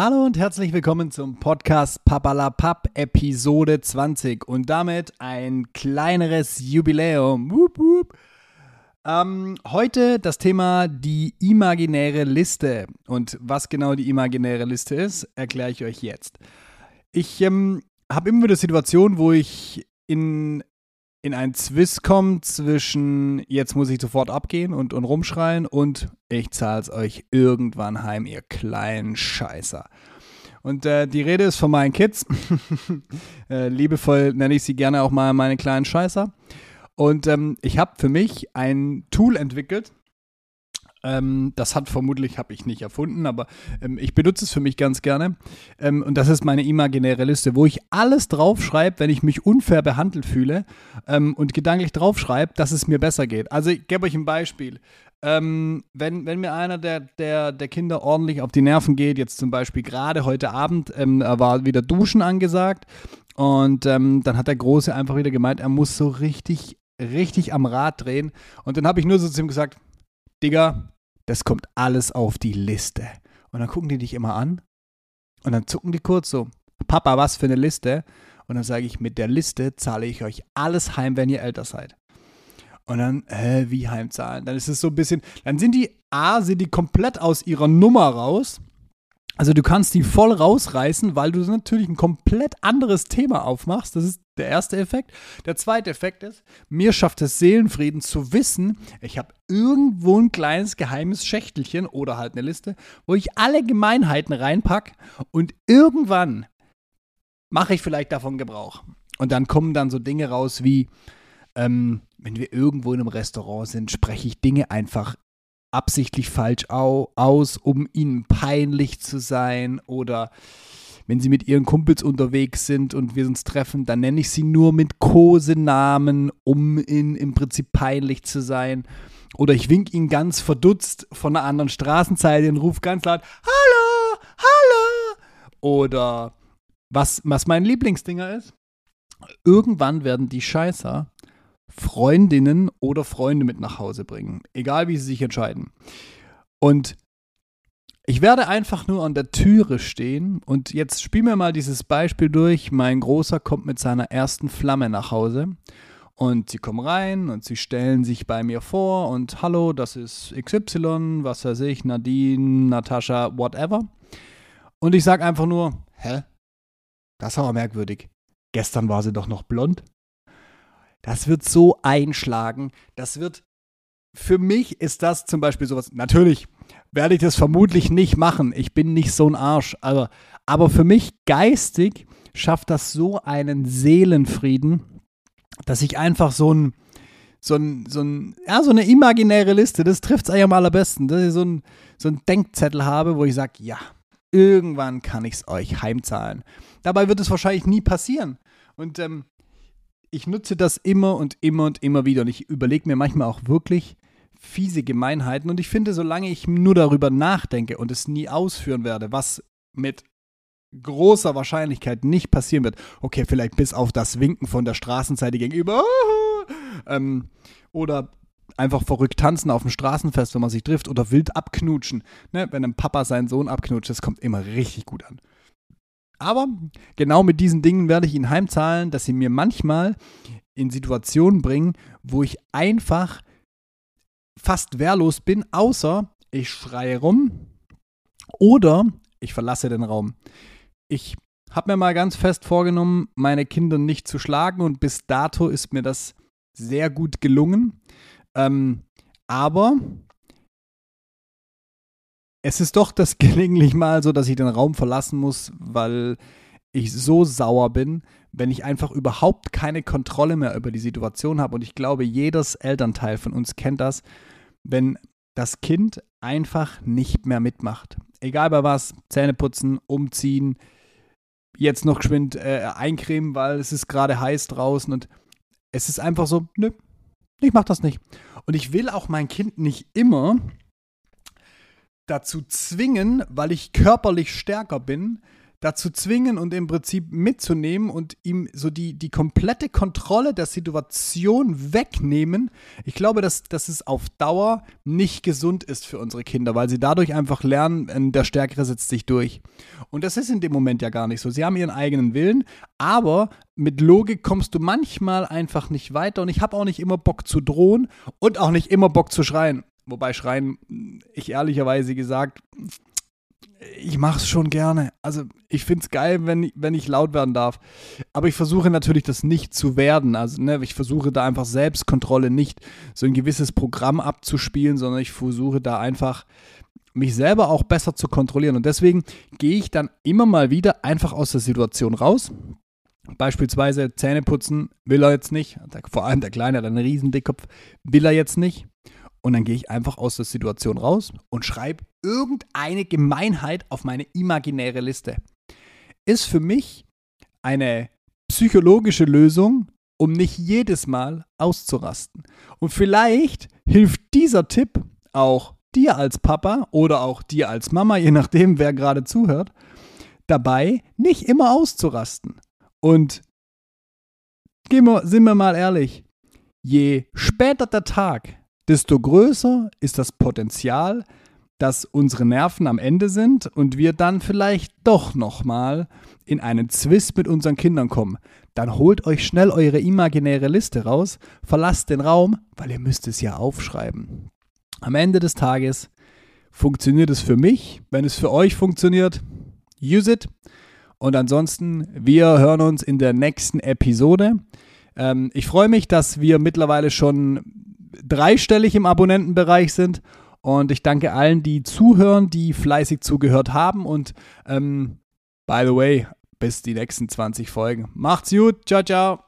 Hallo und herzlich willkommen zum Podcast Papalapap Episode 20 und damit ein kleineres Jubiläum. Wup, wup. Ähm, heute das Thema die imaginäre Liste und was genau die imaginäre Liste ist, erkläre ich euch jetzt. Ich ähm, habe immer wieder Situationen, wo ich in in ein Zwist kommt zwischen jetzt muss ich sofort abgehen und, und rumschreien und ich zahl's euch irgendwann heim, ihr kleinen Scheißer. Und äh, die Rede ist von meinen Kids. äh, liebevoll nenne ich sie gerne auch mal meine kleinen Scheißer. Und ähm, ich habe für mich ein Tool entwickelt, ähm, das hat vermutlich, habe ich nicht erfunden, aber ähm, ich benutze es für mich ganz gerne. Ähm, und das ist meine imaginäre Liste, wo ich alles draufschreibe, wenn ich mich unfair behandelt fühle ähm, und gedanklich draufschreibe, dass es mir besser geht. Also ich gebe euch ein Beispiel. Ähm, wenn, wenn mir einer der, der, der Kinder ordentlich auf die Nerven geht, jetzt zum Beispiel gerade heute Abend, ähm, war wieder Duschen angesagt und dann hat der Große einfach wieder gemeint, er muss so richtig, richtig am Rad drehen. Und dann habe ich nur so zu ihm gesagt, Digga, das kommt alles auf die Liste. Und dann gucken die dich immer an und dann zucken die kurz so, Papa, was für eine Liste? Und dann sage ich, mit der Liste zahle ich euch alles heim, wenn ihr älter seid. Und dann, äh, wie heimzahlen? Dann ist es so ein bisschen, dann sind die, A, sind die komplett aus ihrer Nummer raus also du kannst die voll rausreißen, weil du natürlich ein komplett anderes Thema aufmachst. Das ist der erste Effekt. Der zweite Effekt ist, mir schafft es Seelenfrieden zu wissen, ich habe irgendwo ein kleines geheimes Schächtelchen oder halt eine Liste, wo ich alle Gemeinheiten reinpacke und irgendwann mache ich vielleicht davon Gebrauch. Und dann kommen dann so Dinge raus wie, ähm, wenn wir irgendwo in einem Restaurant sind, spreche ich Dinge einfach absichtlich falsch au aus, um ihnen peinlich zu sein oder wenn sie mit ihren Kumpels unterwegs sind und wir uns treffen, dann nenne ich sie nur mit Kosenamen, um ihnen im Prinzip peinlich zu sein. Oder ich wink ihnen ganz verdutzt von einer anderen Straßenseite und rufe ganz laut, Hallo, Hallo. Oder was, was mein Lieblingsdinger ist, irgendwann werden die Scheißer Freundinnen oder Freunde mit nach Hause bringen. Egal wie sie sich entscheiden. Und ich werde einfach nur an der Türe stehen und jetzt spielen wir mal dieses Beispiel durch. Mein Großer kommt mit seiner ersten Flamme nach Hause und sie kommen rein und sie stellen sich bei mir vor und hallo, das ist XY, was weiß ich, Nadine, Natascha, whatever. Und ich sage einfach nur, hä? Das aber merkwürdig. Gestern war sie doch noch blond. Das wird so einschlagen. Das wird, für mich ist das zum Beispiel sowas, natürlich werde ich das vermutlich nicht machen. Ich bin nicht so ein Arsch. Aber, aber für mich geistig schafft das so einen Seelenfrieden, dass ich einfach so ein, so ein, so ein, ja, so eine imaginäre Liste, das trifft es eigentlich am allerbesten, dass ich so ein, so ein Denkzettel habe, wo ich sage, ja, irgendwann kann ich es euch heimzahlen. Dabei wird es wahrscheinlich nie passieren. Und ähm, ich nutze das immer und immer und immer wieder und ich überlege mir manchmal auch wirklich fiese Gemeinheiten und ich finde, solange ich nur darüber nachdenke und es nie ausführen werde, was mit großer Wahrscheinlichkeit nicht passieren wird, okay, vielleicht bis auf das Winken von der Straßenseite gegenüber ähm, oder einfach verrückt tanzen auf dem Straßenfest, wenn man sich trifft oder wild abknutschen. Ne? Wenn ein Papa seinen Sohn abknutscht, das kommt immer richtig gut an. Aber genau mit diesen Dingen werde ich Ihnen heimzahlen, dass Sie mir manchmal in Situationen bringen, wo ich einfach fast wehrlos bin, außer ich schreie rum oder ich verlasse den Raum. Ich habe mir mal ganz fest vorgenommen, meine Kinder nicht zu schlagen und bis dato ist mir das sehr gut gelungen. Ähm, aber es ist doch das gelegentlich mal so, dass ich den Raum verlassen muss, weil ich so sauer bin, wenn ich einfach überhaupt keine Kontrolle mehr über die Situation habe. Und ich glaube, jedes Elternteil von uns kennt das, wenn das Kind einfach nicht mehr mitmacht. Egal bei was, Zähne putzen, umziehen, jetzt noch geschwind äh, eincremen, weil es ist gerade heiß draußen und es ist einfach so, nö, ich mach das nicht. Und ich will auch mein Kind nicht immer dazu zwingen, weil ich körperlich stärker bin, dazu zwingen und im Prinzip mitzunehmen und ihm so die, die komplette Kontrolle der Situation wegnehmen, ich glaube, dass, dass es auf Dauer nicht gesund ist für unsere Kinder, weil sie dadurch einfach lernen, äh, der Stärkere setzt sich durch. Und das ist in dem Moment ja gar nicht so. Sie haben ihren eigenen Willen, aber mit Logik kommst du manchmal einfach nicht weiter und ich habe auch nicht immer Bock zu drohen und auch nicht immer Bock zu schreien. Wobei schreien, ich ehrlicherweise gesagt, ich mache es schon gerne. Also ich finde es geil, wenn, wenn ich laut werden darf. Aber ich versuche natürlich, das nicht zu werden. Also ne, ich versuche da einfach Selbstkontrolle nicht so ein gewisses Programm abzuspielen, sondern ich versuche da einfach mich selber auch besser zu kontrollieren. Und deswegen gehe ich dann immer mal wieder einfach aus der Situation raus. Beispielsweise Zähne putzen will er jetzt nicht. Vor allem der Kleine hat einen riesen Dickkopf, will er jetzt nicht. Und dann gehe ich einfach aus der Situation raus und schreibe irgendeine Gemeinheit auf meine imaginäre Liste. Ist für mich eine psychologische Lösung, um nicht jedes Mal auszurasten. Und vielleicht hilft dieser Tipp auch dir als Papa oder auch dir als Mama, je nachdem, wer gerade zuhört, dabei, nicht immer auszurasten. Und wir, sind wir mal ehrlich, je später der Tag, desto größer ist das Potenzial, dass unsere Nerven am Ende sind und wir dann vielleicht doch nochmal in einen Zwist mit unseren Kindern kommen. Dann holt euch schnell eure imaginäre Liste raus, verlasst den Raum, weil ihr müsst es ja aufschreiben. Am Ende des Tages funktioniert es für mich. Wenn es für euch funktioniert, use it. Und ansonsten, wir hören uns in der nächsten Episode. Ähm, ich freue mich, dass wir mittlerweile schon dreistellig im Abonnentenbereich sind. Und ich danke allen, die zuhören, die fleißig zugehört haben. Und ähm, by the way, bis die nächsten 20 Folgen. Macht's gut. Ciao, ciao.